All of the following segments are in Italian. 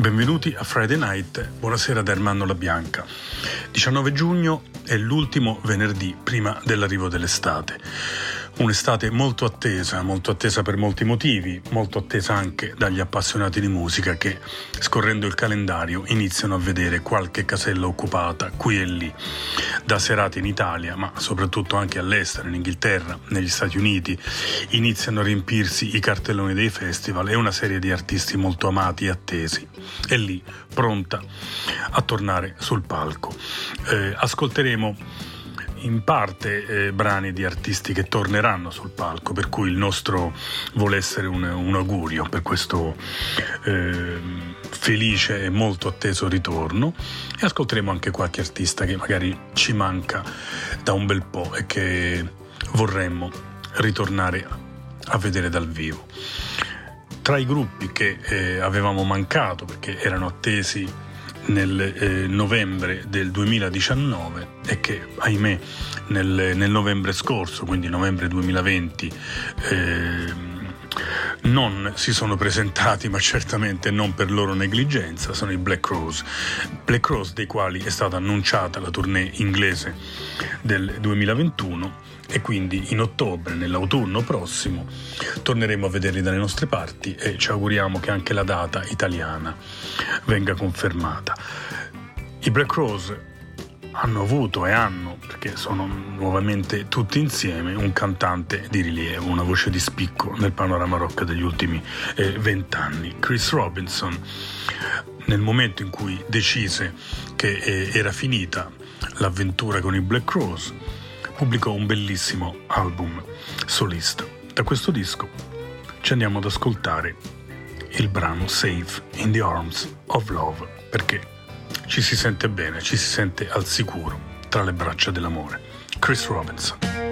Benvenuti a Friday Night, buonasera da Ermanno La Bianca. 19 giugno è l'ultimo venerdì prima dell'arrivo dell'estate. Un'estate molto attesa, molto attesa per molti motivi, molto attesa anche dagli appassionati di musica che, scorrendo il calendario, iniziano a vedere qualche casella occupata qui e lì, da serate in Italia, ma soprattutto anche all'estero, in Inghilterra, negli Stati Uniti, iniziano a riempirsi i cartelloni dei festival e una serie di artisti molto amati e attesi. E lì, pronta a tornare sul palco. Eh, ascolteremo in parte eh, brani di artisti che torneranno sul palco, per cui il nostro vuole essere un, un augurio per questo eh, felice e molto atteso ritorno e ascolteremo anche qualche artista che magari ci manca da un bel po' e che vorremmo ritornare a vedere dal vivo. Tra i gruppi che eh, avevamo mancato perché erano attesi nel eh, novembre del 2019 e che ahimè nel, nel novembre scorso, quindi novembre 2020, eh, non si sono presentati, ma certamente non per loro negligenza, sono i Black Rose. Black Rose dei quali è stata annunciata la tournée inglese del 2021 e quindi in ottobre, nell'autunno prossimo, torneremo a vederli dalle nostre parti e ci auguriamo che anche la data italiana venga confermata. I Black Rose hanno avuto e hanno, perché sono nuovamente tutti insieme, un cantante di rilievo, una voce di spicco nel panorama rock degli ultimi eh, vent'anni. Chris Robinson, nel momento in cui decise che eh, era finita l'avventura con i Black Rose, pubblicò un bellissimo album solista. Da questo disco ci andiamo ad ascoltare il brano Safe in the Arms of Love perché ci si sente bene, ci si sente al sicuro tra le braccia dell'amore. Chris Robinson.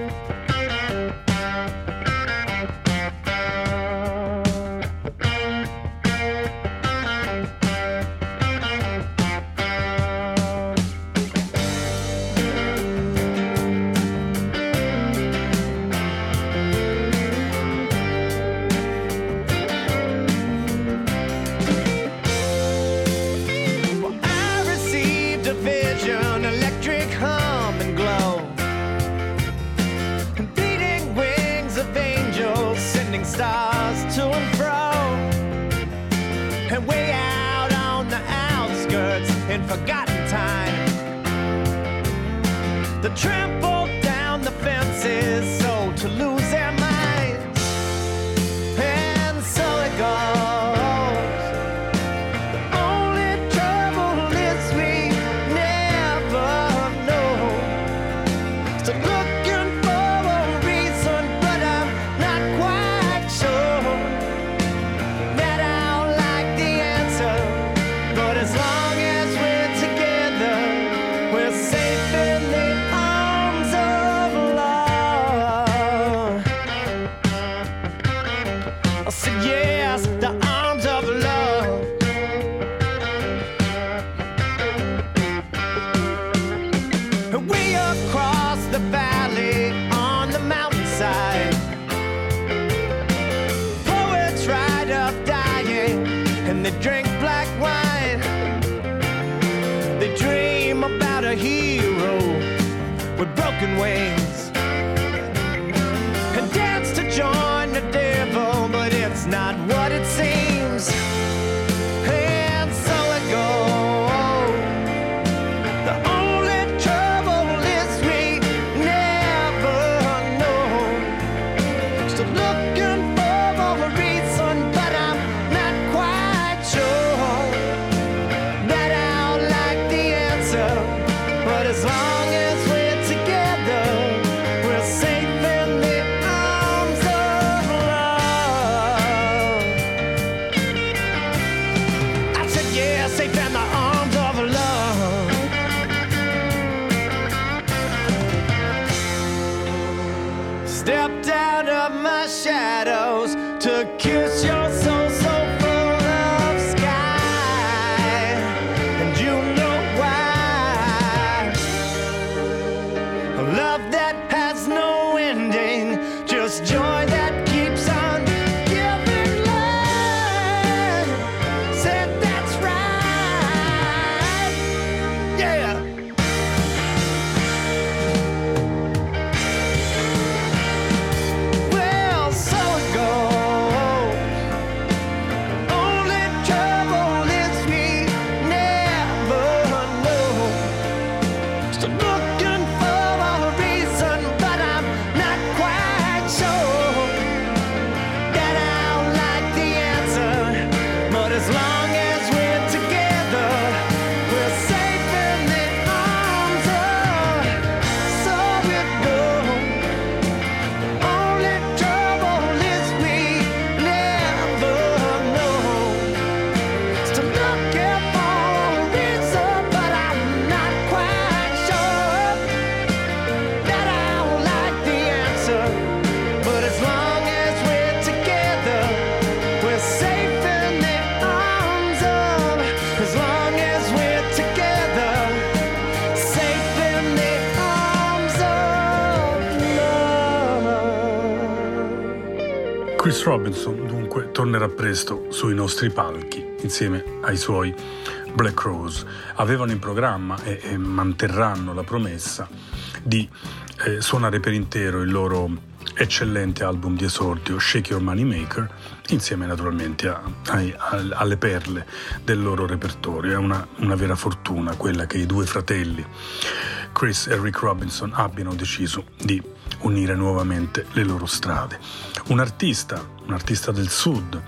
safe and the Robinson dunque tornerà presto sui nostri palchi insieme ai suoi Black Rose. Avevano in programma e, e manterranno la promessa di eh, suonare per intero il loro eccellente album di esordio Shake Your Money Maker insieme naturalmente a, a, alle perle del loro repertorio. È una, una vera fortuna quella che i due fratelli Chris e Rick Robinson abbiano deciso di unire nuovamente le loro strade. Un artista, un artista del sud,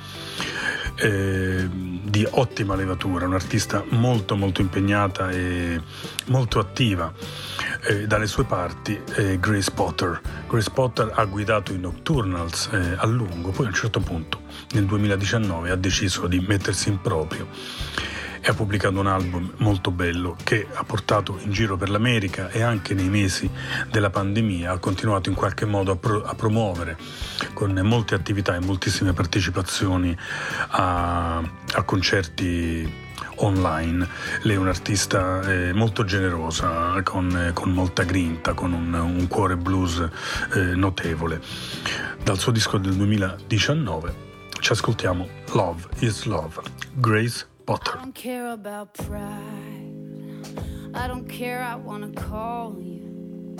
eh, di ottima levatura, un'artista molto molto impegnata e molto attiva. Eh, dalle sue parti eh, Grace Potter. Grace Potter ha guidato i Nocturnals eh, a lungo, poi a un certo punto nel 2019 ha deciso di mettersi in proprio e ha pubblicato un album molto bello che ha portato in giro per l'America e anche nei mesi della pandemia ha continuato in qualche modo a, pro- a promuovere con molte attività e moltissime partecipazioni a, a concerti online. Lei è un'artista eh, molto generosa, con, eh, con, molta grinta, con un, un cuore blues eh, notevole. Dal suo disco del 2019 ci ascoltiamo Love is Love, Grace Potter. I don't care about pride. I don't care, I wanna call you.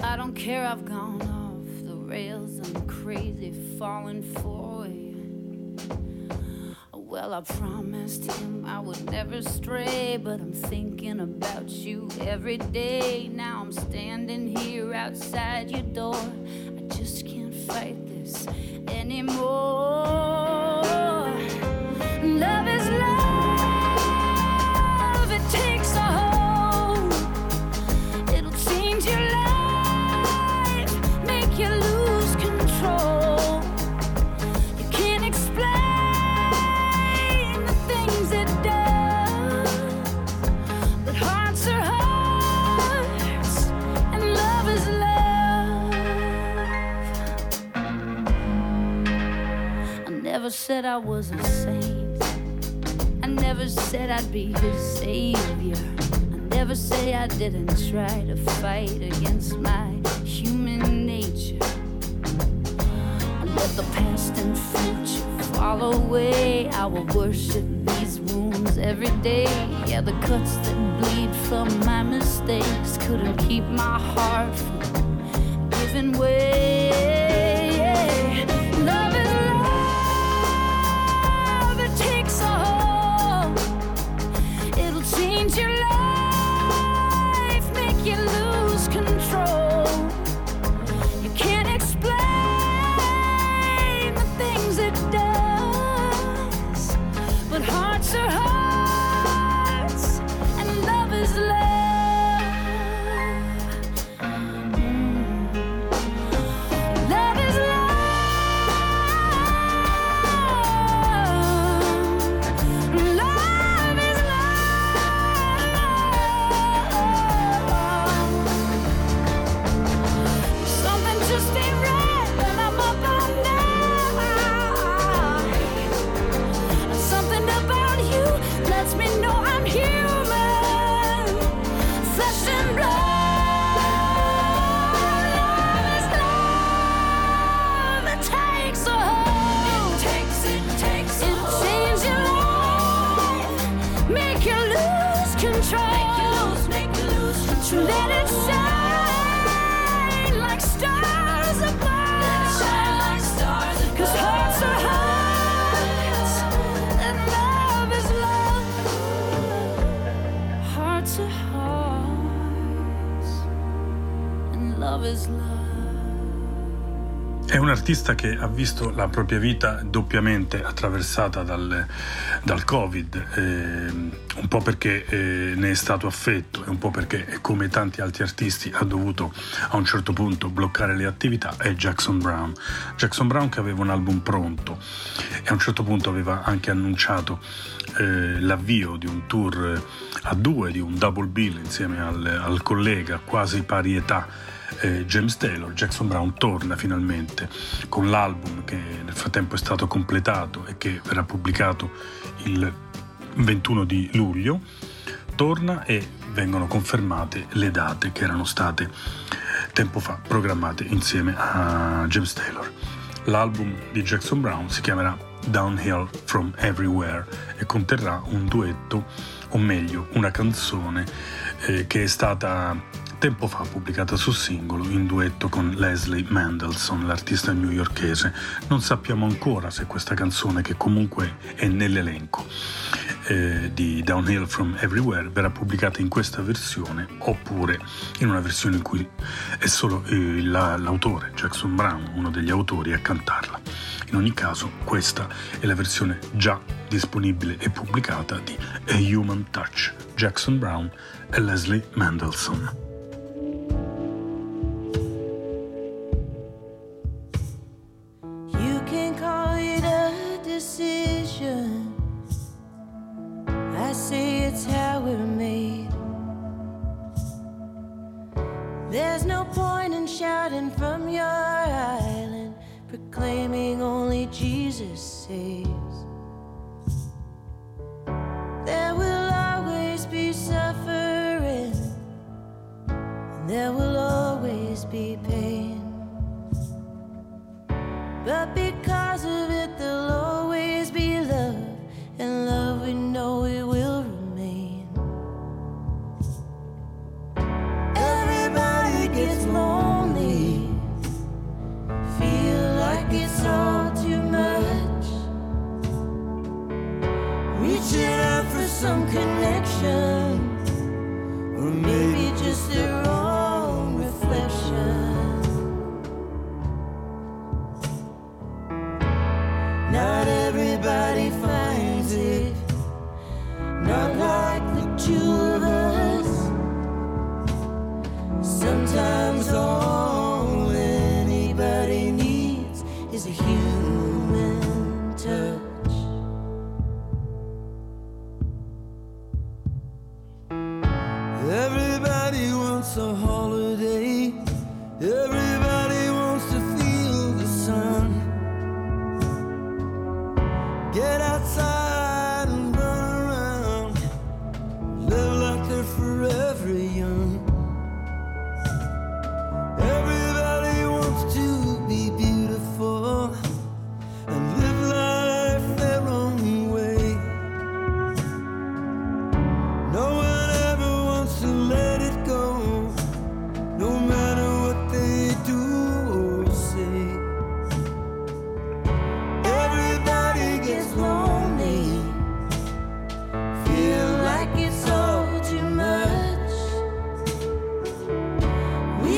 I don't care, I've gone off the rails. I'm crazy falling for you. Well, I promised him I would never stray, but I'm thinking about you every day. Now I'm standing here outside your door. I just can't fight this anymore. Said I was a saint. I never said I'd be his savior. I never say I didn't try to fight against my human nature. I let the past and future fall away. I will worship these wounds every day. Yeah, the cuts that bleed from my mistakes couldn't keep my heart from giving way. Artista che ha visto la propria vita doppiamente attraversata dal, dal Covid, eh, un po' perché eh, ne è stato affetto e un po' perché, come tanti altri artisti, ha dovuto a un certo punto bloccare le attività, è Jackson Brown. Jackson Brown che aveva un album pronto e a un certo punto aveva anche annunciato eh, l'avvio di un tour a due, di un double bill insieme al, al collega quasi pari età eh, James Taylor, Jackson Brown torna finalmente con l'album che nel frattempo è stato completato e che verrà pubblicato il 21 di luglio, torna e vengono confermate le date che erano state tempo fa programmate insieme a James Taylor. L'album di Jackson Brown si chiamerà Downhill from Everywhere e conterrà un duetto, o meglio una canzone eh, che è stata tempo fa pubblicata su singolo in duetto con Leslie Mendelssohn, l'artista newyorkese. Non sappiamo ancora se questa canzone, che comunque è nell'elenco eh, di Downhill from Everywhere, verrà pubblicata in questa versione oppure in una versione in cui è solo eh, la, l'autore, Jackson Brown, uno degli autori, a cantarla. In ogni caso, questa è la versione già disponibile e pubblicata di A Human Touch, Jackson Brown e Leslie Mendelssohn.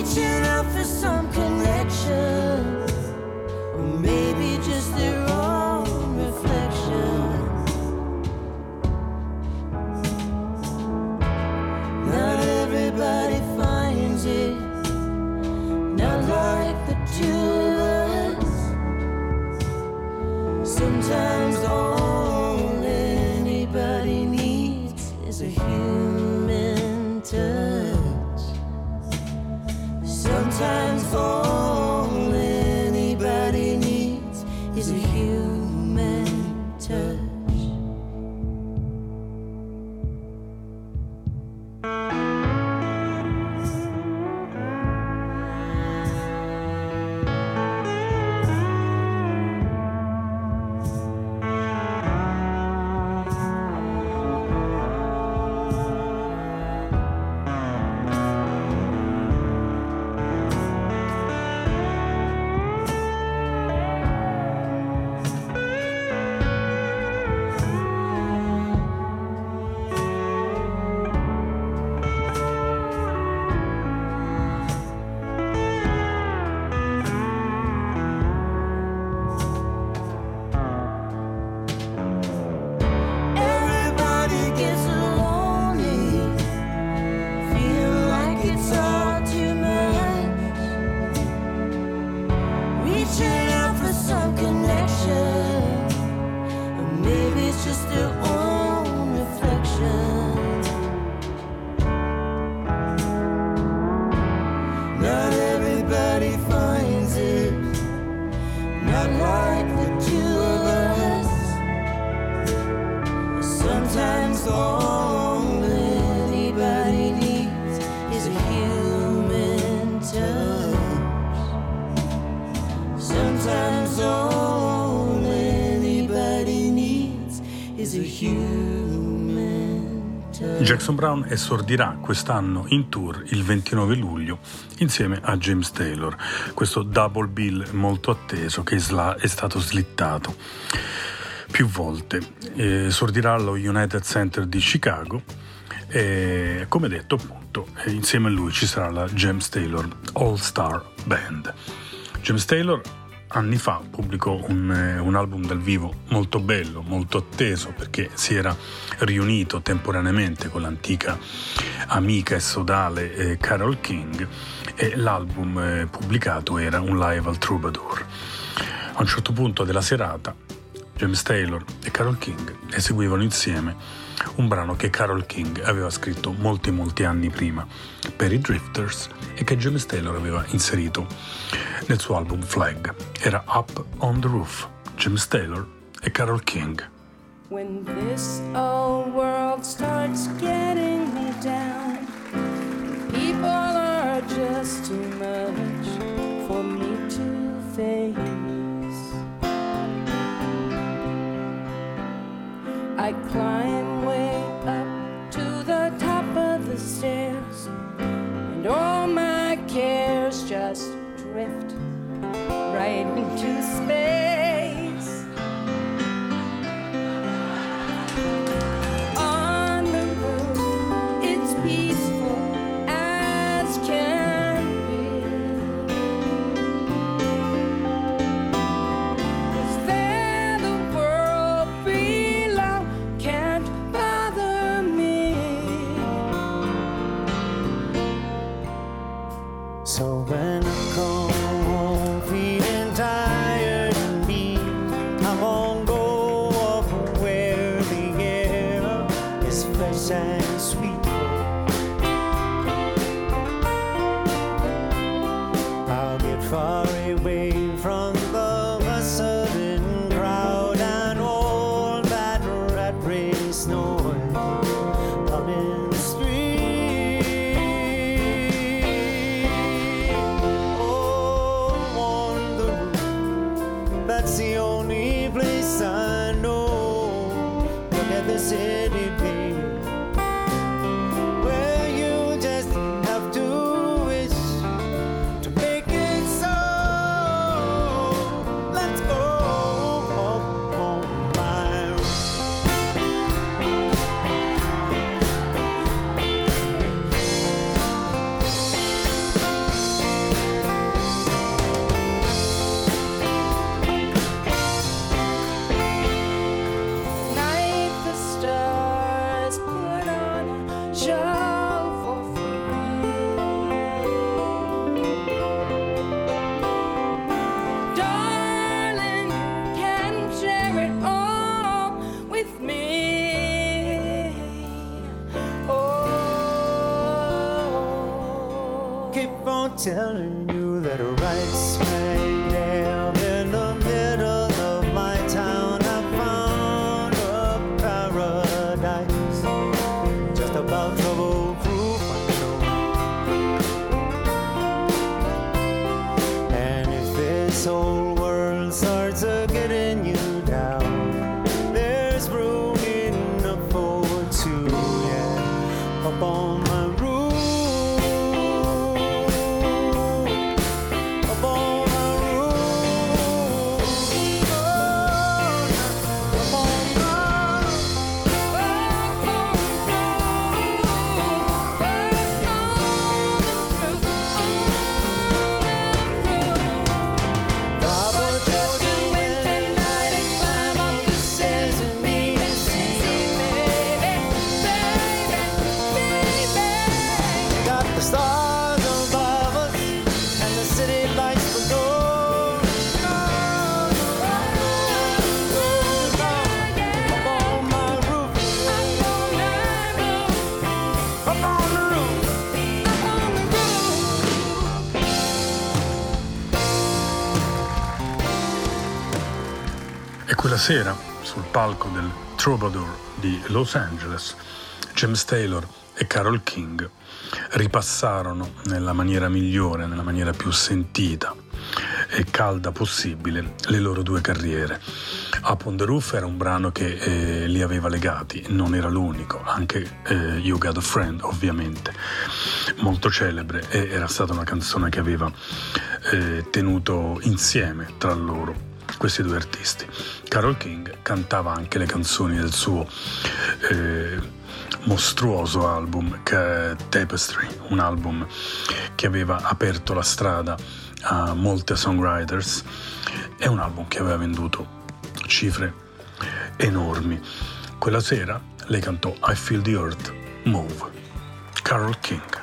reaching out for something Brown esordirà quest'anno in tour il 29 luglio insieme a James Taylor, questo double bill molto atteso che è stato slittato più volte. Esordirà allo United Center di Chicago e come detto appunto insieme a lui ci sarà la James Taylor All Star Band. James Taylor anni fa pubblicò un, eh, un, album dal vivo molto bello, molto atteso perché si era riunito temporaneamente con l'antica amica e sodale eh, Carol King e l'album eh, pubblicato era un live al Troubadour. A un certo punto della serata James Taylor e Carol King eseguivano insieme un brano che Carol King aveva scritto molti molti anni prima per i Drifters e che James Taylor aveva inserito nel suo album Flag. Era Up on the Roof, James Taylor e Carol King. When this old world starts getting me down, people are just too much for me to face. I climb way up to the top of the stairs, and all my cares just drift right into space. Sera, sul palco del Troubadour di Los Angeles, James Taylor e Carol King ripassarono nella maniera migliore, nella maniera più sentita, e calda possibile le loro due carriere. Up on the Roof era un brano che eh, li aveva legati, non era l'unico, anche eh, You Got a Friend ovviamente, molto celebre e era stata una canzone che aveva eh, tenuto insieme tra loro questi due artisti. Carol King cantava anche le canzoni del suo eh, mostruoso album che è Tapestry, un album che aveva aperto la strada a molte songwriters e un album che aveva venduto cifre enormi. Quella sera lei cantò I Feel the Earth Move. Carol King.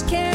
Due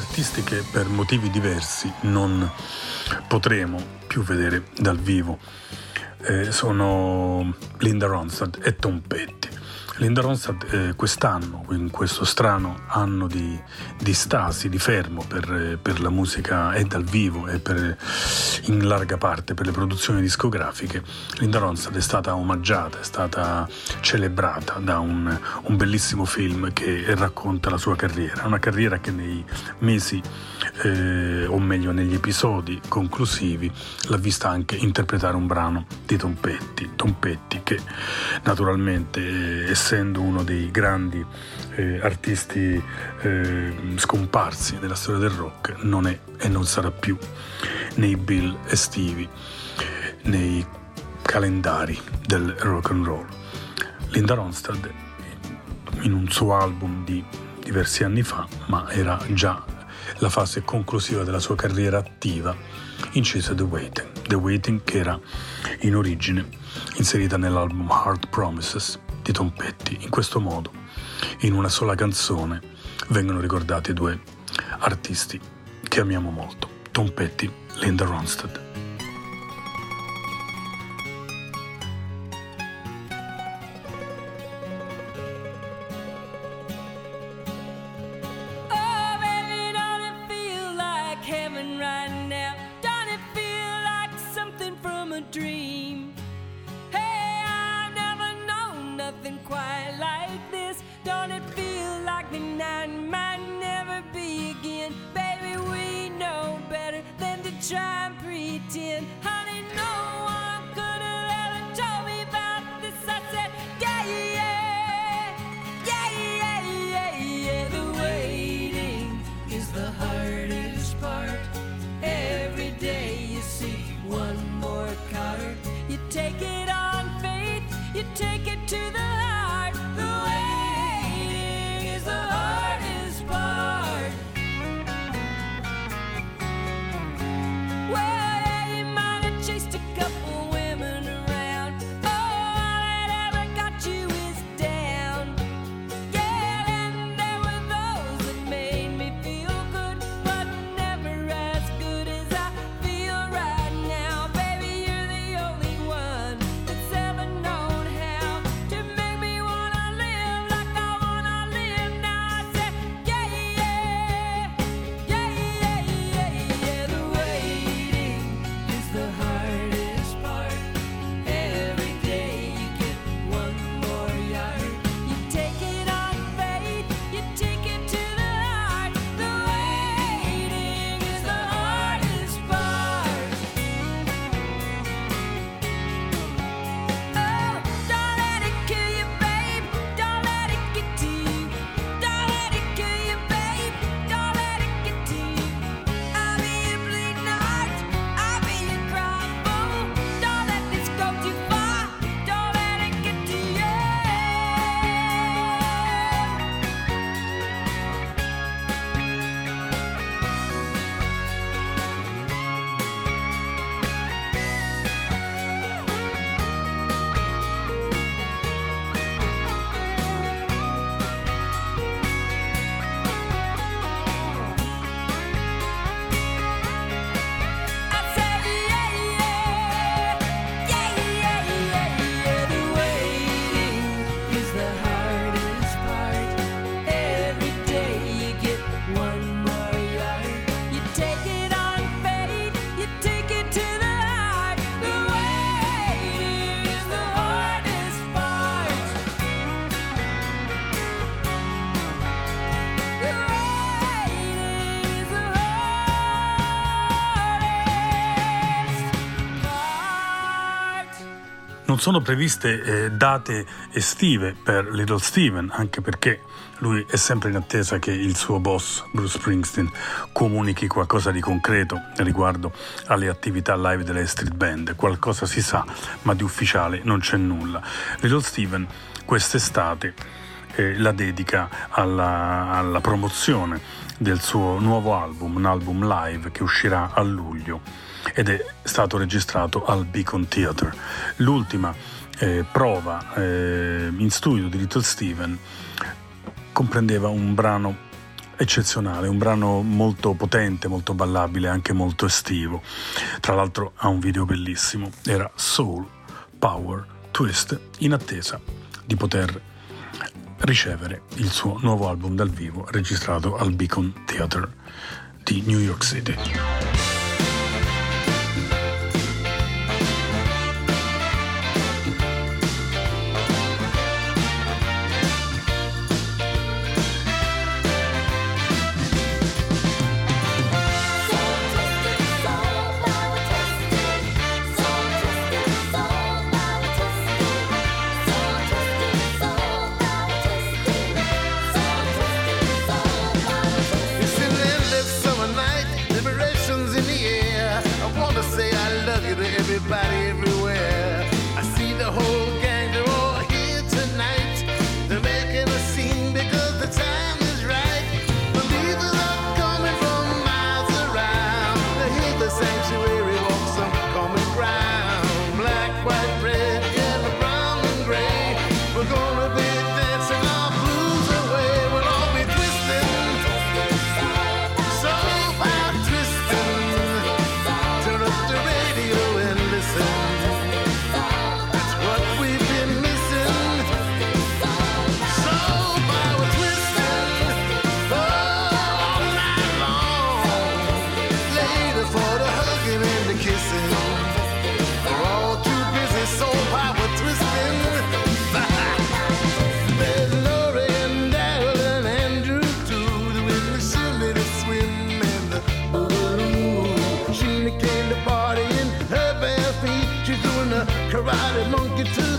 artisti che per motivi diversi non potremo più vedere dal vivo. Eh, sono Linda Ronstadt e Tom Petty. Linda Ronstadt eh, quest'anno, in questo strano anno di, di stasi, di fermo per, per, la musica e dal vivo e per, in larga parte per le produzioni discografiche, Linda Ronstadt è stata omaggiata, è stata celebrata da un, un bellissimo film che racconta la sua carriera, una carriera che nei mesi eh, o meglio negli episodi conclusivi l'ha vista anche interpretare un brano di Tom Petty, Tom Petty che naturalmente eh, essendo uno dei grandi eh, artisti eh, scomparsi della storia del rock non è e non sarà più nei bill estivi, nei calendari del rock and roll. Linda Ronstadt in un suo album di diversi anni fa, ma era già la fase conclusiva della sua carriera attiva, incise The Waiting. The Waiting che era in origine inserita nell'album Hard Promises di Tom Petty. In questo modo, in una sola canzone, vengono ricordati due artisti che amiamo molto, Tom Petty, Linda Ronstadt. Sono previste eh, date estive per Little Steven, anche perché lui è sempre in attesa che il suo boss Bruce Springsteen comunichi qualcosa di concreto riguardo alle attività live delle street band. Qualcosa si sa, ma di ufficiale non c'è nulla. Little Steven quest'estate eh, la dedica alla, alla promozione del suo nuovo album, un album live che uscirà a luglio ed è stato registrato al Beacon Theatre. L'ultima eh, prova eh, in studio di Little Steven comprendeva un brano eccezionale, un brano molto potente, molto ballabile, anche molto estivo. Tra l'altro ha un video bellissimo, era Soul Power Twist, in attesa di poter ricevere il suo nuovo album dal vivo registrato al Beacon Theatre di New York City. monkey langt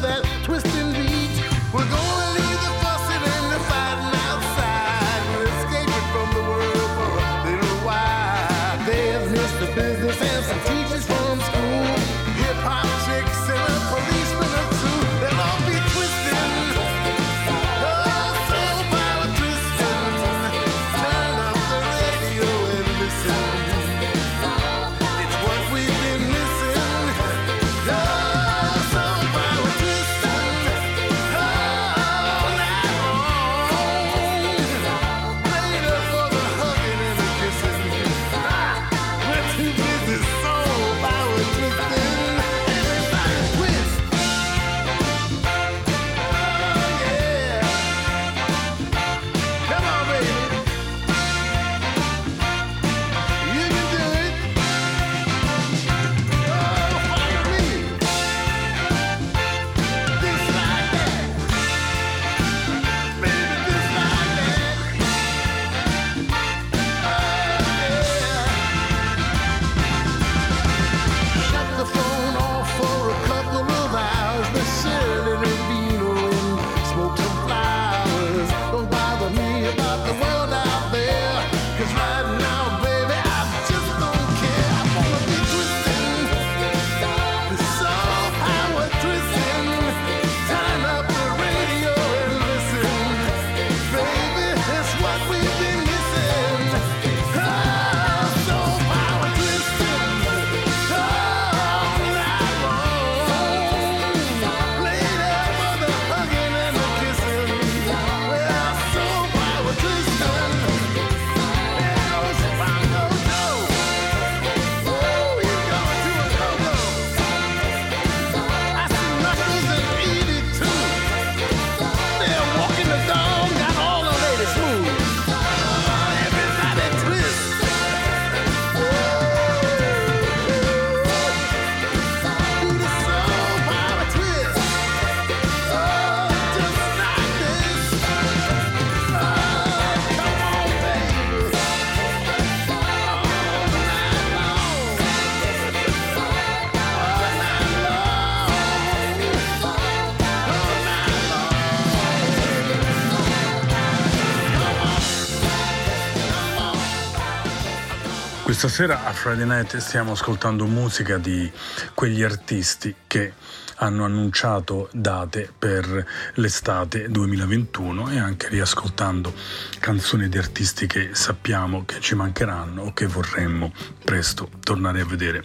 Questa sera a Friday Night stiamo ascoltando musica di quegli artisti che hanno annunciato date per l'estate 2021 e anche riascoltando canzoni di artisti che sappiamo che ci mancheranno o che vorremmo presto tornare a vedere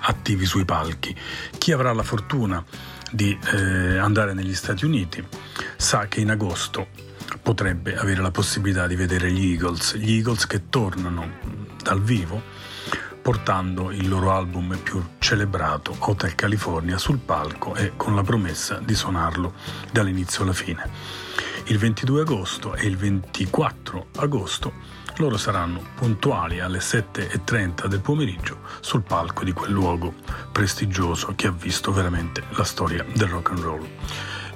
attivi sui palchi. Chi avrà la fortuna di eh, andare negli Stati Uniti sa che in agosto potrebbe avere la possibilità di vedere gli Eagles, gli Eagles che tornano dal vivo portando il loro album più celebrato, Hotel California, sul palco e con la promessa di suonarlo dall'inizio alla fine. Il 22 agosto e il 24 agosto loro saranno puntuali alle 7.30 del pomeriggio sul palco di quel luogo prestigioso che ha visto veramente la storia del rock and roll.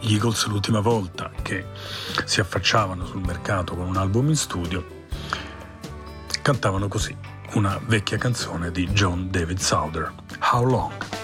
Gli Eagles l'ultima volta che si affacciavano sul mercato con un album in studio cantavano così una vecchia canzone di John David Souther, How Long?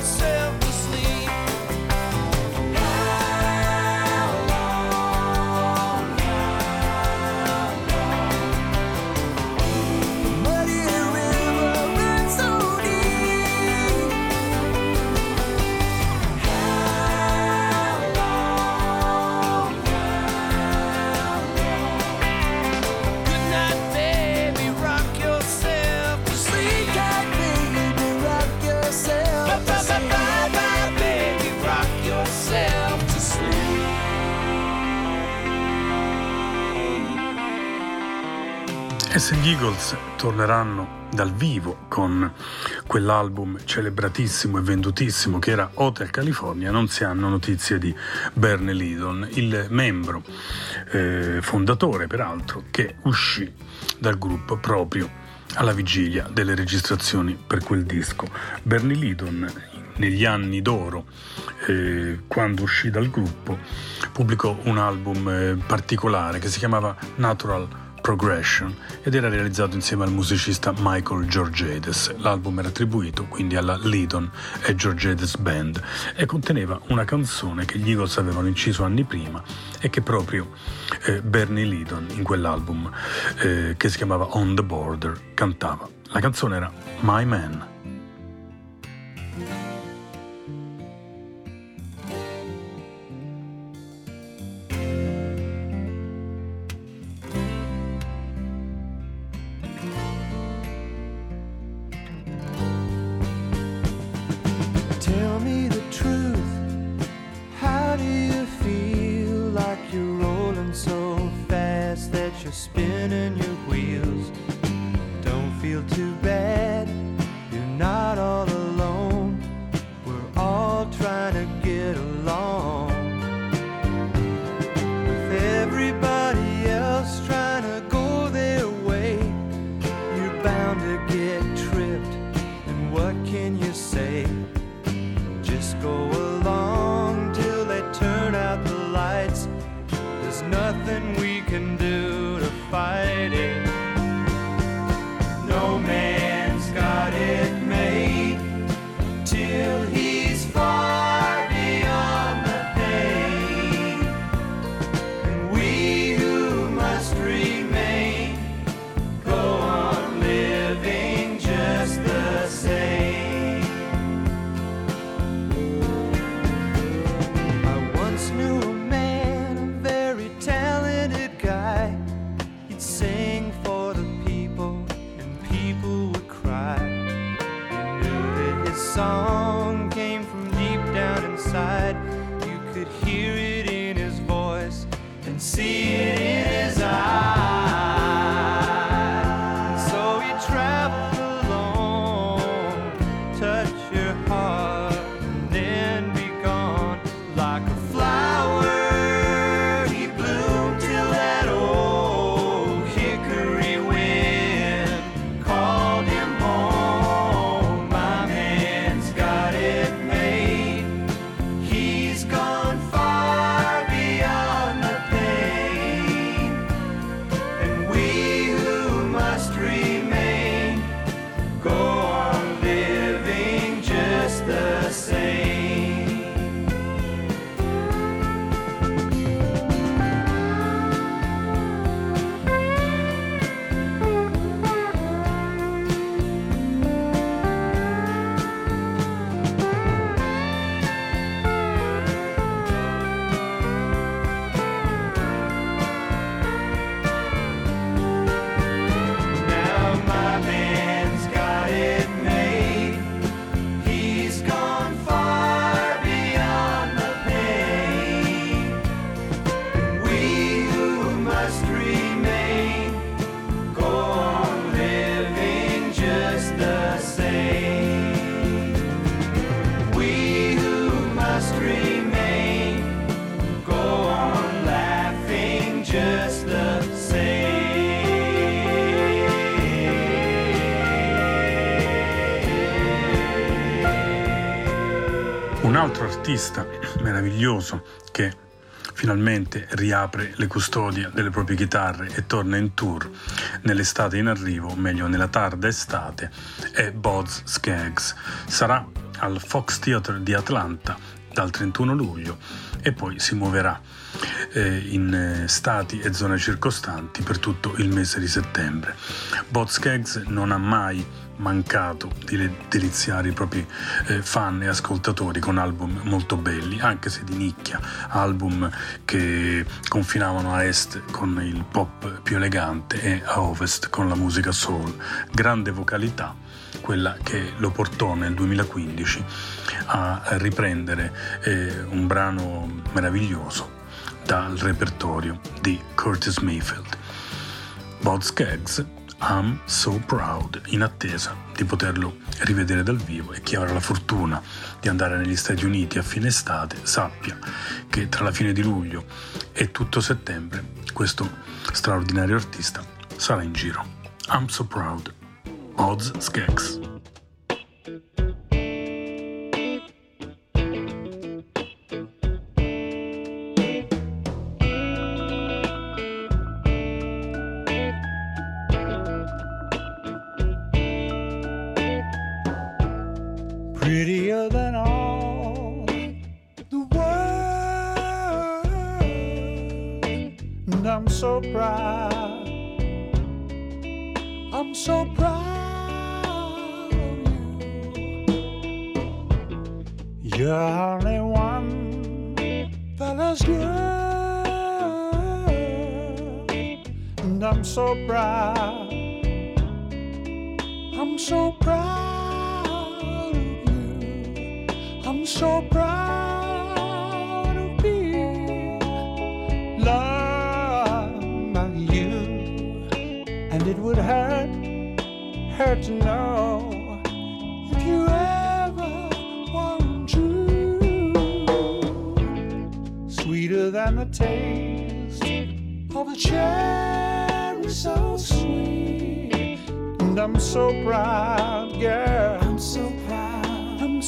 yourself. Gli Eagles torneranno dal vivo con quell'album celebratissimo e vendutissimo che era Hotel California, non si hanno notizie di Bernie Lidon, il membro eh, fondatore peraltro che uscì dal gruppo proprio alla vigilia delle registrazioni per quel disco. Bernie Lidon negli anni d'oro, eh, quando uscì dal gruppo, pubblicò un album eh, particolare che si chiamava Natural Progression ed era realizzato insieme al musicista Michael Georgedes. L'album era attribuito quindi alla Lydon e Georgedes Band e conteneva una canzone che gli Eagles avevano inciso anni prima e che proprio eh, Bernie Lydon in quell'album eh, che si chiamava On the Border cantava. La canzone era My Man. Artista meraviglioso che finalmente riapre le custodie delle proprie chitarre e torna in tour nell'estate in arrivo, o meglio nella tarda estate, è Boz Skaggs. Sarà al Fox Theatre di Atlanta dal 31 luglio e poi si muoverà eh, in eh, stati e zone circostanti per tutto il mese di settembre. Boz Skaggs non ha mai mancato di deliziare i propri eh, fan e ascoltatori con album molto belli, anche se di nicchia, album che confinavano a est con il pop più elegante e a ovest con la musica soul. Grande vocalità, quella che lo portò nel 2015 a riprendere eh, un brano meraviglioso dal repertorio di Curtis Mayfield. Bob Skaggs I'm So Proud, in attesa di poterlo rivedere dal vivo e chi avrà la fortuna di andare negli Stati Uniti a fine estate sappia che tra la fine di luglio e tutto settembre questo straordinario artista sarà in giro. I'm So Proud, Odds Skeggs.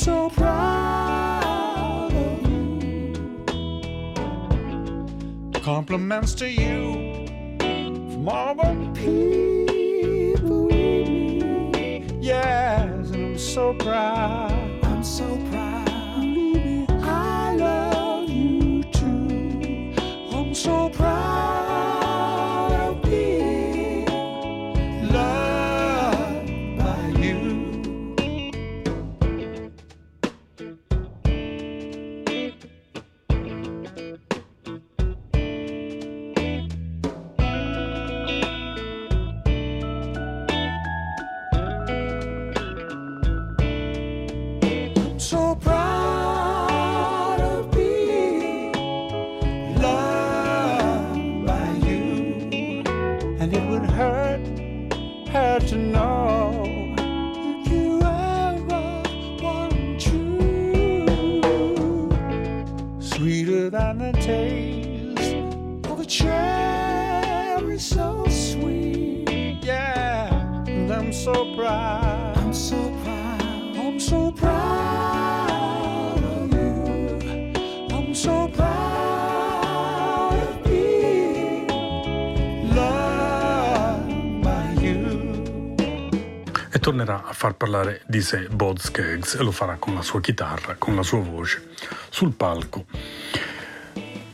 So proud of you. Compliments to you from all the people we meet. Yes, and I'm so proud. I'm so proud. Believe me, I love you too. I'm so proud parlare di sé Bod Skeggs e lo farà con la sua chitarra, con la sua voce, sul palco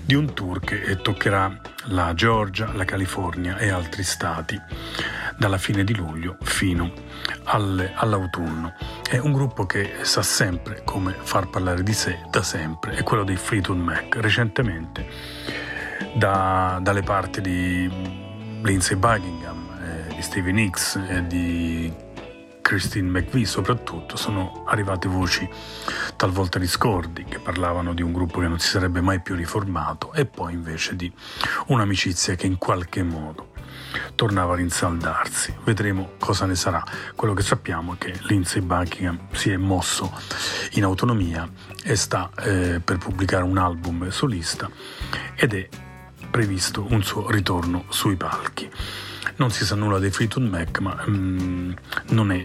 di un tour che toccherà la Georgia, la California e altri stati dalla fine di luglio fino al- all'autunno. È un gruppo che sa sempre come far parlare di sé da sempre, è quello dei Fleetwood Mac. Recentemente da- dalle parti di Lindsey Buckingham, eh, di Stevie Nicks e di Christine McVie soprattutto sono arrivate voci talvolta discordi che parlavano di un gruppo che non si sarebbe mai più riformato e poi invece di un'amicizia che in qualche modo tornava a rinsaldarsi. Vedremo cosa ne sarà. Quello che sappiamo è che Lindsay Buckingham si è mosso in autonomia e sta eh, per pubblicare un album solista ed è previsto un suo ritorno sui palchi. Non si sa nulla dei Fleetwood Mac, ma mm, non è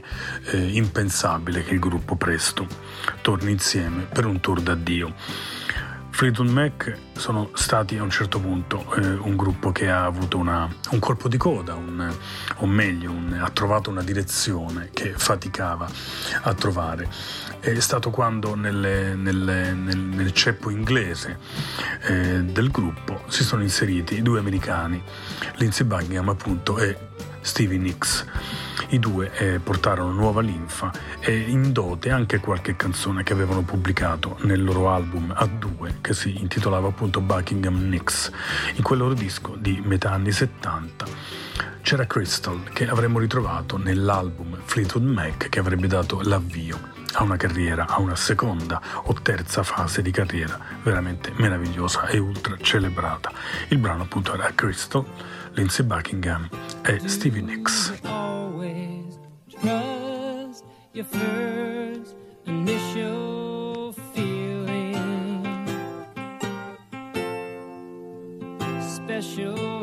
eh, impensabile che il gruppo presto torni insieme per un tour d'addio. Fleetwood Mac sono stati a un certo punto eh, un gruppo che ha avuto una- un colpo di coda, un- o meglio, un- ha trovato una direzione che faticava a trovare. È stato quando nelle- nelle- nel, nel ceppo inglese eh, del gruppo si sono inseriti due americani, Lindsey Buckingham appunto e Stevie Nicks. I due eh, portarono nuova linfa e in dote anche qualche canzone che avevano pubblicato nel loro album a due che si intitolava appunto Buckingham Nicks. In quel loro disco di metà anni 70 c'era Crystal che avremmo ritrovato nell'album Fleetwood Mac che avrebbe dato l'avvio a una carriera, a una seconda o terza fase di carriera veramente meravigliosa e ultra celebrata. Il brano appunto era Crystal, Lindsey Buckingham è Stevie Nicks. always trust your first initial feeling. Special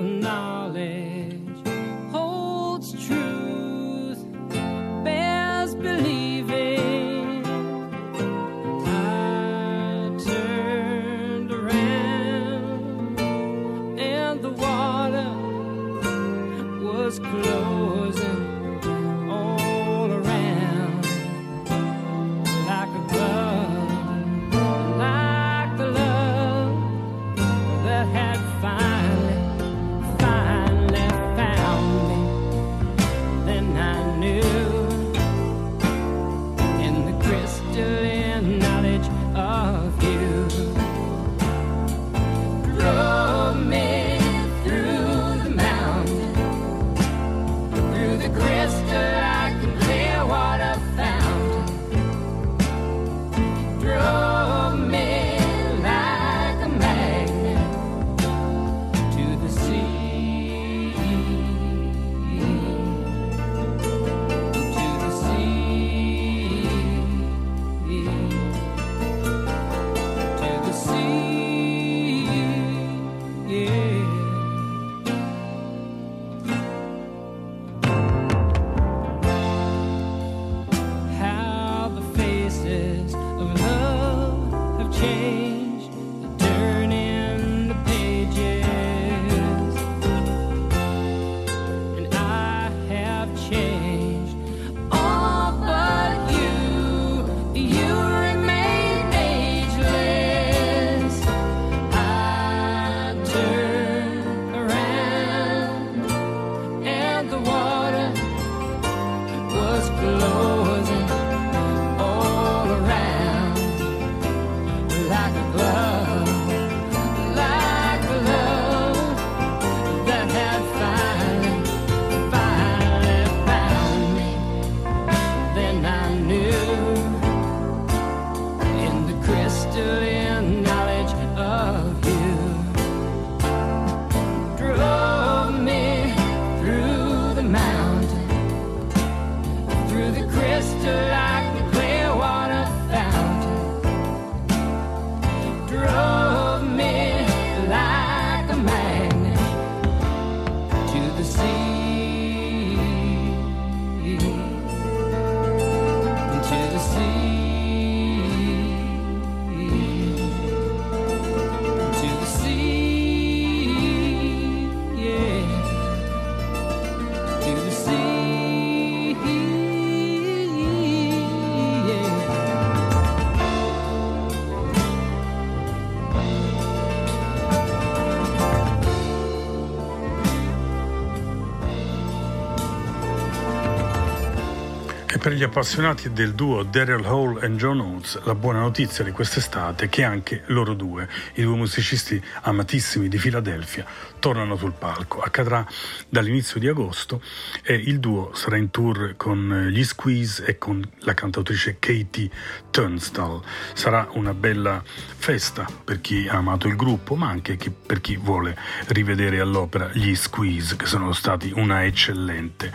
per gli appassionati del duo Daryl Hall e John Oates, la buona notizia di quest'estate è che anche loro due, i due musicisti amatissimi di Filadelfia, tornano sul palco. Accadrà dall'inizio di agosto e il duo sarà in tour con gli Squeeze e con la cantautrice Katie Turnstall. Sarà una bella festa per chi ha amato il gruppo, ma anche per chi vuole rivedere all'opera gli Squeeze, che sono stati una eccellente,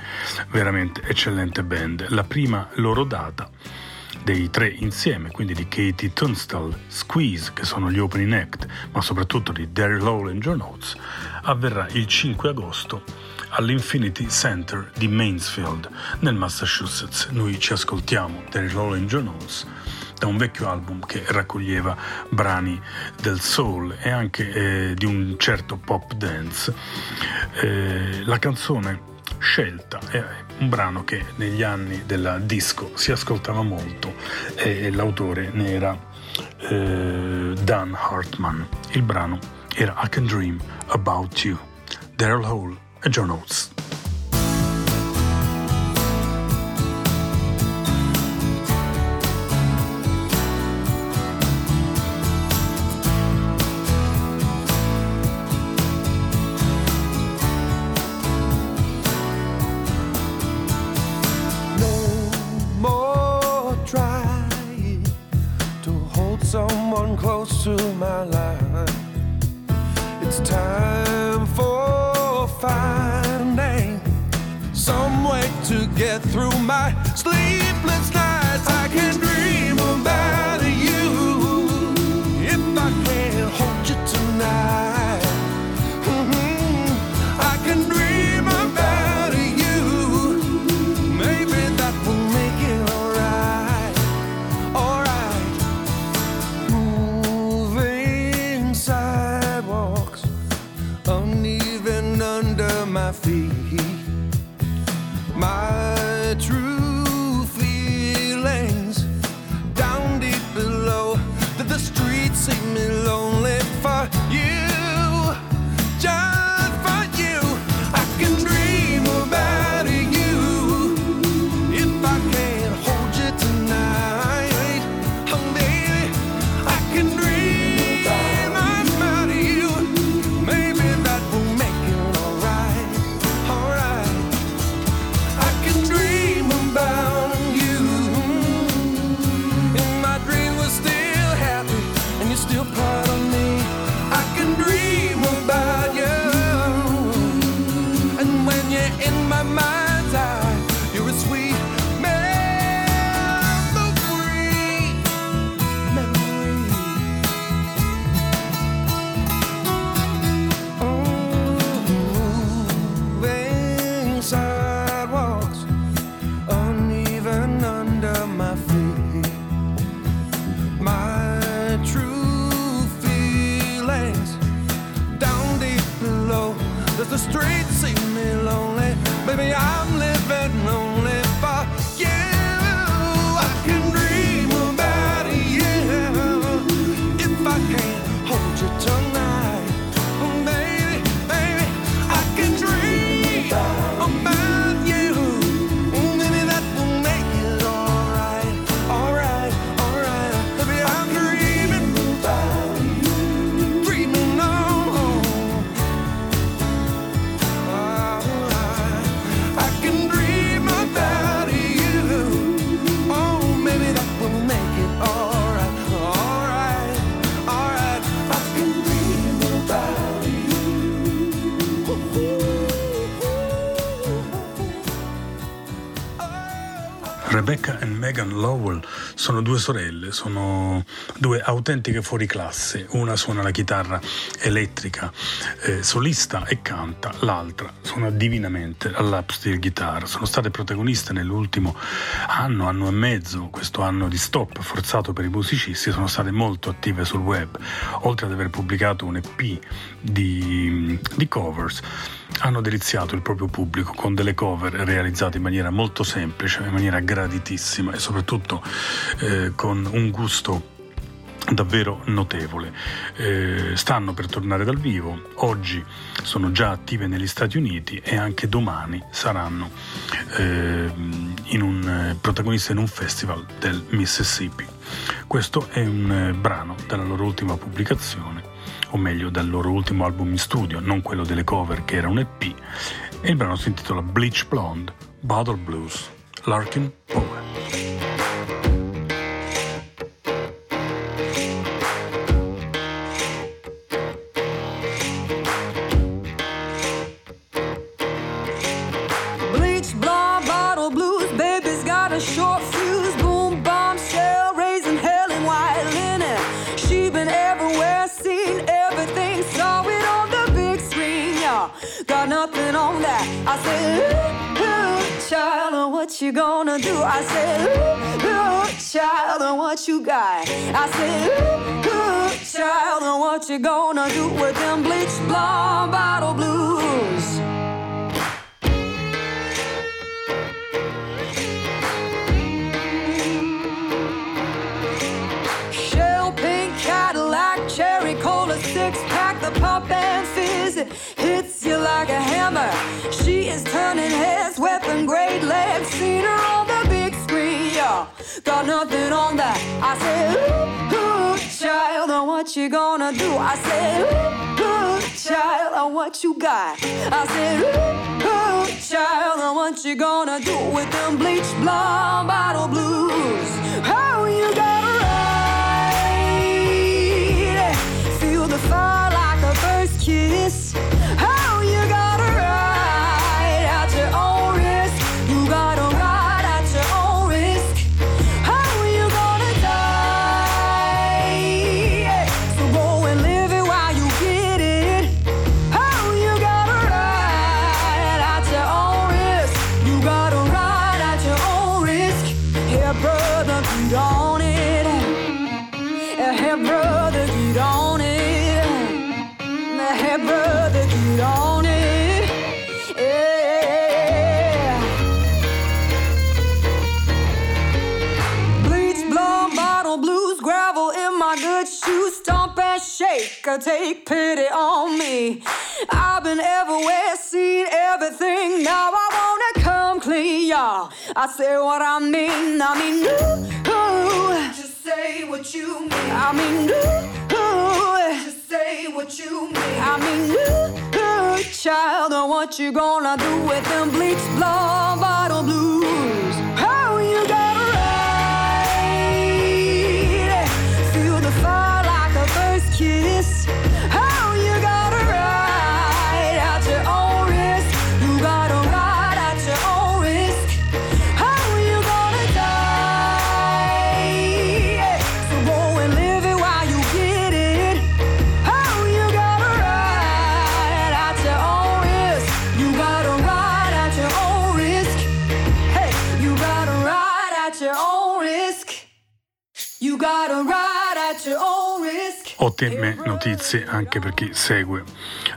veramente eccellente band. La prima loro data dei tre insieme, quindi di Katie Tunstall, Squeeze, che sono gli opening act, ma soprattutto di Daryl Hall e John Oates, avverrà il 5 agosto all'Infinity Center di Mansfield, nel Massachusetts. Noi ci ascoltiamo Daryl Hall e John Oates da un vecchio album che raccoglieva brani del soul e anche eh, di un certo pop dance. Eh, la canzone scelta è un brano che negli anni della disco si ascoltava molto e l'autore ne era eh, Dan Hartman. Il brano era I Can Dream About You, Daryl Hall e John Oates. The streets seem me lonely? Baby, I'm living only Rebecca e Megan Lowell. Sono due sorelle, sono due autentiche fuoriclasse. Una suona la chitarra elettrica, eh, solista e canta, l'altra suona divinamente all'upsteel guitar. Sono state protagoniste nell'ultimo anno, anno e mezzo, questo anno di stop forzato per i musicisti, sono state molto attive sul web, oltre ad aver pubblicato un EP di, di covers hanno deliziato il proprio pubblico con delle cover realizzate in maniera molto semplice, in maniera graditissima e soprattutto eh, con un gusto davvero notevole. Eh, stanno per tornare dal vivo, oggi sono già attive negli Stati Uniti e anche domani saranno eh, in un, eh, protagoniste in un festival del Mississippi. Questo è un eh, brano dalla loro ultima pubblicazione o meglio dal loro ultimo album in studio, non quello delle cover che era un EP, e il brano si intitola Bleach Blonde, Bottle Blues, Larkin Poet. Got? I said, ooh, ooh, child, uh, what you gonna do with them bleach blonde bottle blues? Gonna do? I said, ooh, ooh, child, uh, what you got? I said, ooh, ooh, child, uh, what you gonna do with them bleach blonde bottle blues? How you gonna could take pity on me. I've been everywhere, seen everything. Now I wanna come clean, y'all. I say what I mean. I mean, ooh, ooh. Just say what you mean. I mean, ooh, ooh. Just say what you mean. I mean, ooh, ooh. Child, what you gonna do with them bleached blonde bottle blues? Ottime notizie anche per chi segue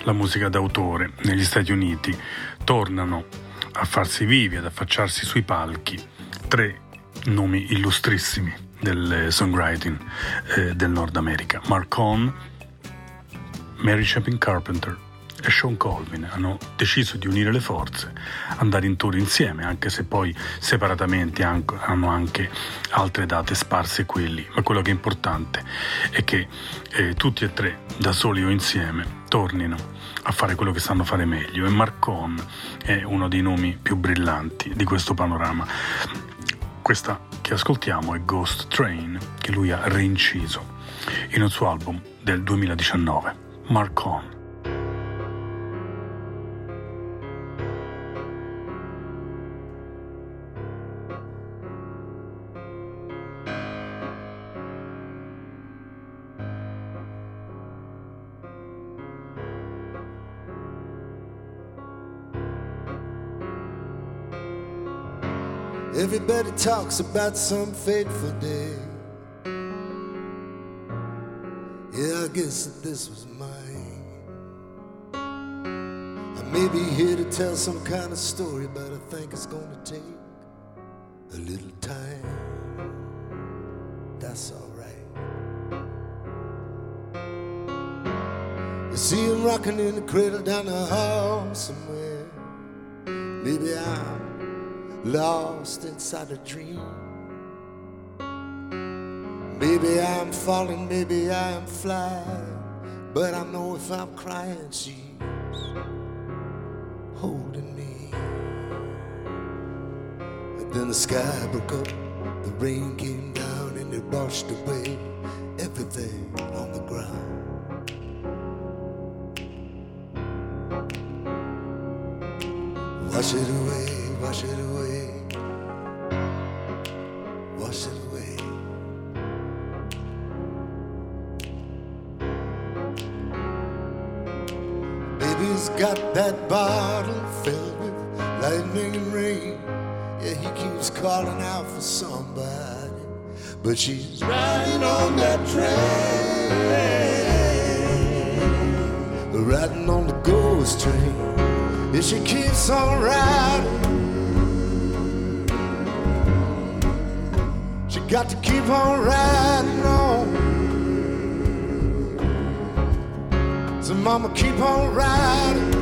la musica d'autore negli Stati Uniti. Tornano a farsi vivi, ad affacciarsi sui palchi tre nomi illustrissimi del songwriting eh, del Nord America. Mark Cohn, Mary Chapin Carpenter e Sean Colvin hanno deciso di unire le forze, andare in tour insieme, anche se poi separatamente hanno anche altre date sparse quelli. Ma quello che è importante è che eh, tutti e tre, da soli o insieme, tornino a fare quello che sanno fare meglio e Marcon è uno dei nomi più brillanti di questo panorama. Questa che ascoltiamo è Ghost Train, che lui ha reinciso in un suo album del 2019, Marcon. Everybody talks about some fateful day. Yeah, I guess that this was mine. I may be here to tell some kind of story, but I think it's gonna take a little time. That's alright. You see him rocking in the cradle down the hall somewhere. Maybe I'm lost inside a dream. Maybe I'm falling, maybe I'm flying, but I know if I'm crying, she's holding me. And then the sky broke up, the rain came down, and it washed away everything on the ground. Wash it away, wash it away, wash it away. Baby's got that bottle filled with lightning and rain. Yeah, he keeps calling out for somebody, but she's riding on that train, riding on the ghost train. Yeah, she keeps on riding. Got to keep on riding on. So mama keep on riding.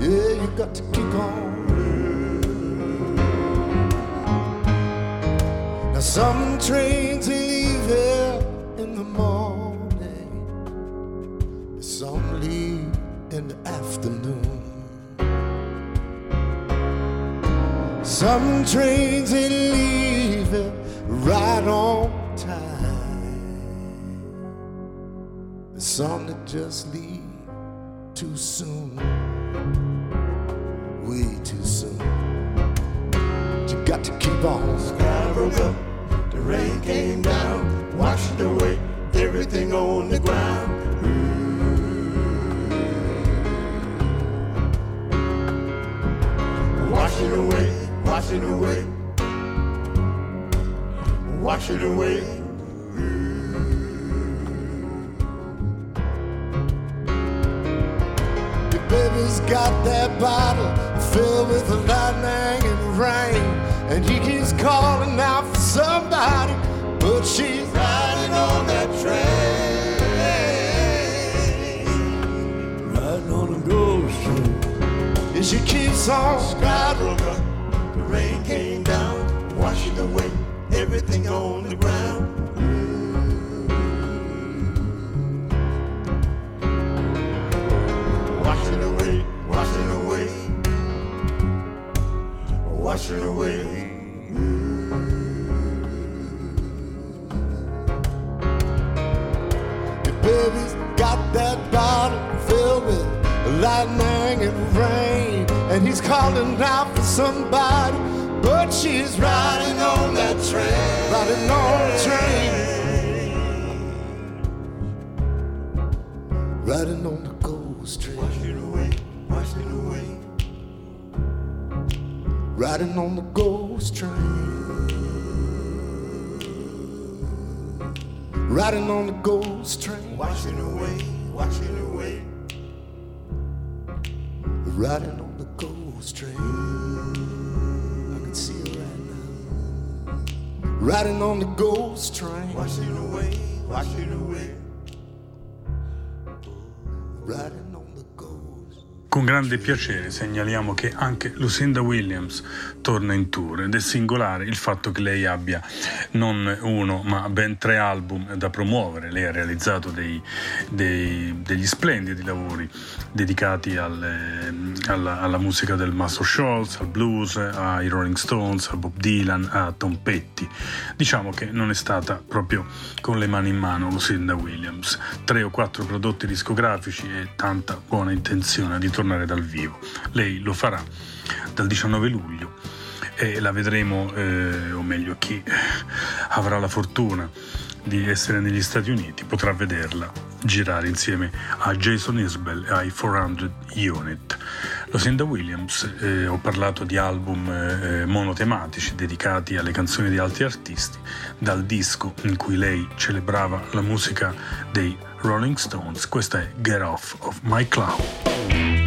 Yeah, you got to keep on. Now some trains leave here Some trains leave it right on time. And Some that just leave too soon, way too soon. But you got to keep on. sky broke up, the rain came down, washed away everything on the ground. It away, wash it away. Your baby's got that bottle filled with lightning and rain, and he keeps calling out for somebody, but she's riding on that train. Riding on a ghost train. And she keeps on Skywalker, the rain came down, washing away everything on the ground. Washing away, washing away, washing away. Your baby's got that bottle filled with lightning and rain. And he's calling out for somebody, but she's riding on that train. Riding on the train. Riding on the ghost train. Washing away, washing away. Riding on the ghost train. Riding on the ghost train. Washing away, washing away. Riding I can see it right now. Riding on the ghost train. Washing away, washing away. Riding on the ghost. Con grande piacere segnaliamo che anche Lucinda Williams torna in tour ed è singolare il fatto che lei abbia non uno ma ben tre album da promuovere. Lei ha realizzato dei- dei- degli splendidi lavori dedicati alle- alla, alla musica del Master Scholz, al blues, ai Rolling Stones, a Bob Dylan, a Tom Petty. Diciamo che non è stata proprio con le mani in mano Lucinda Williams. Tre o quattro prodotti discografici e tanta buona intenzione di tornare dal vivo. Lei lo farà dal 19 luglio e la vedremo, eh, o meglio chi avrà la fortuna di essere negli Stati Uniti potrà vederla girare insieme a Jason Isbell e ai 400 Unit. Lucinda Williams, eh, ho parlato di album eh, monotematici dedicati alle canzoni di altri artisti, dal disco in cui lei celebrava la musica dei Rolling Stones, questa è Get Off of My Cloud.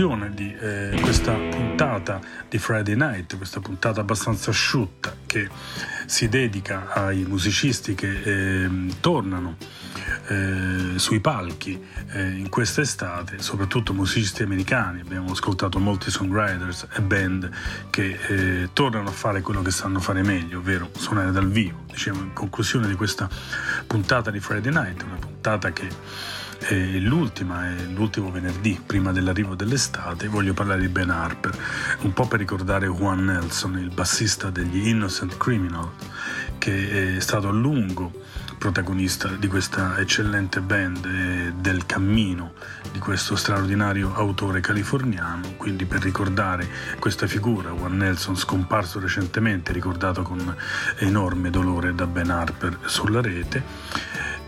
Conclusione di eh, questa puntata di Friday Night, questa puntata abbastanza asciutta che si dedica ai musicisti che ehm, tornano eh, sui palchi eh, in quest'estate, soprattutto musicisti americani. Abbiamo ascoltato molti songwriters e band che eh, tornano a fare quello che sanno fare meglio, ovvero suonare dal vivo. Diciamo in conclusione di questa puntata di Friday Night, una puntata che è l'ultima, è l'ultimo venerdì prima dell'arrivo dell'estate, voglio parlare di Ben Harper, un po' per ricordare Juan Nelson, il bassista degli Innocent Criminal, che è stato a lungo protagonista di questa eccellente band e del cammino di questo straordinario autore californiano, quindi per ricordare questa figura, Juan Nelson scomparso recentemente, ricordato con enorme dolore da Ben Harper sulla rete,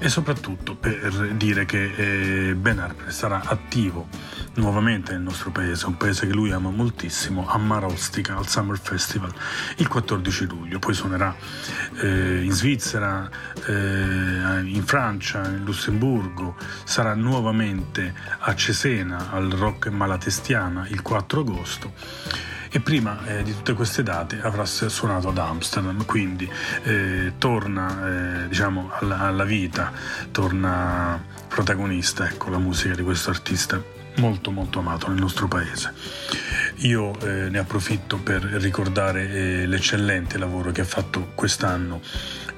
e soprattutto per dire che eh, Ben Harper sarà attivo nuovamente nel nostro paese, un paese che lui ama moltissimo, a Marostica al Summer Festival il 14 luglio, poi suonerà eh, in Svizzera, eh, in Francia, in Lussemburgo, sarà nuovamente a Cesena al Rock Malatestiana il 4 agosto e prima eh, di tutte queste date avrà suonato ad Amsterdam, quindi eh, torna eh, diciamo alla, alla, vita, torna protagonista ecco, la musica di questo artista molto molto amato nel nostro paese. Io eh, ne approfitto per ricordare eh, l'eccellente lavoro che ha fatto quest'anno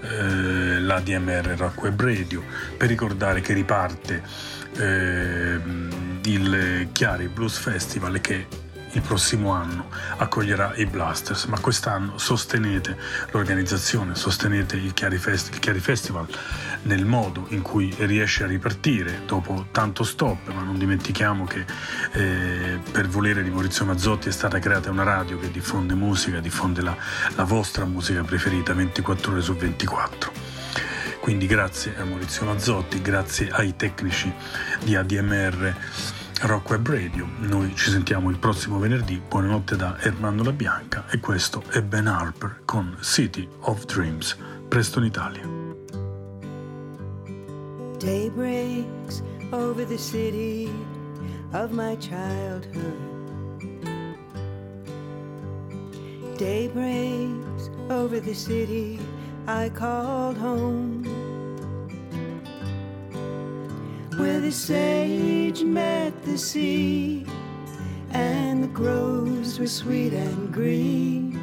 eh, l'ADMR Rock Web Radio, per ricordare che riparte il Chiari Blues Festival che il prossimo anno accoglierà i Blasters, ma quest'anno sostenete l'organizzazione, sostenete il Chiari, Fest- il Chiari Festival nel modo in cui riesce a ripartire dopo tanto stop, ma non dimentichiamo che eh, per volere di Maurizio Mazzotti è stata creata una radio che diffonde musica, diffonde la, la vostra musica preferita 24 ore su 24. Quindi grazie a Maurizio Mazzotti, grazie ai tecnici di ADMR Rock Web Radio. Noi ci sentiamo il prossimo venerdì. Buonanotte da Ermanno La Bianca e questo è Ben Harper con City of Dreams. Presto in Italia. Day breaks over the city of my childhood. Day breaks over the city I called home. Where the sage met the sea, and the groves were sweet and green.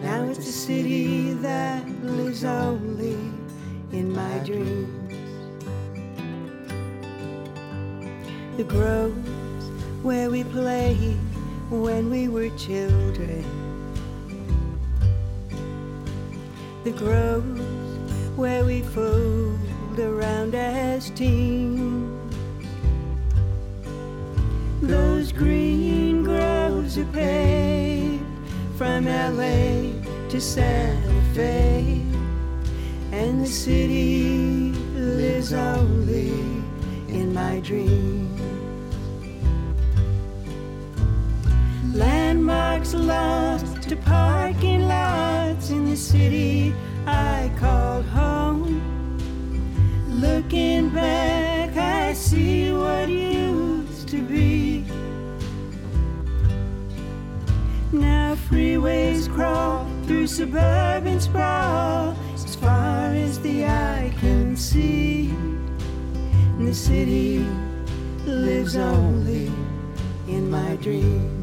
Now it's a city that lives only in my dreams. The groves where we played when we were children. The groves where we fooled around as teens. Those green groves are paved from LA to Santa Fe, and the city lives only in my dreams. Landmarks lost to parking lots Freeways crawl through suburban sprawl as far as the eye can see. And the city lives only in my dreams.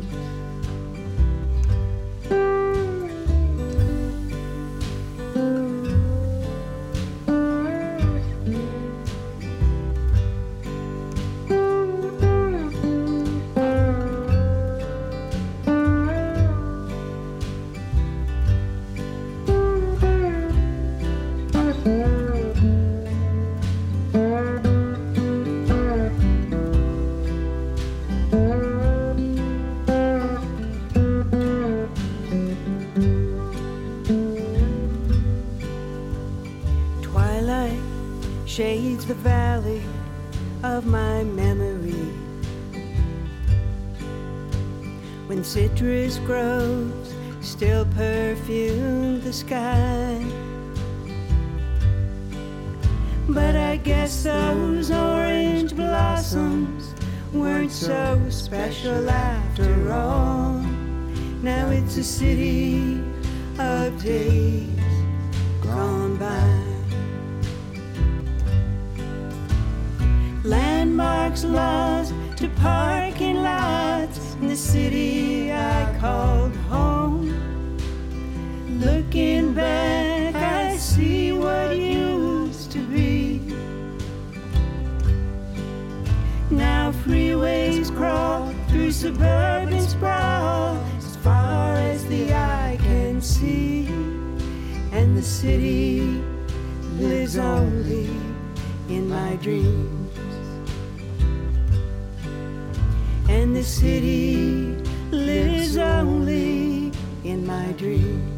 Weren't so special after all. Now it's a city of days gone by. Landmarks lost to parking lots in the city I called home. Looking back, suburban sprawl as far as the eye can see. And the city lives only in my dreams. And the city lives only in my dreams.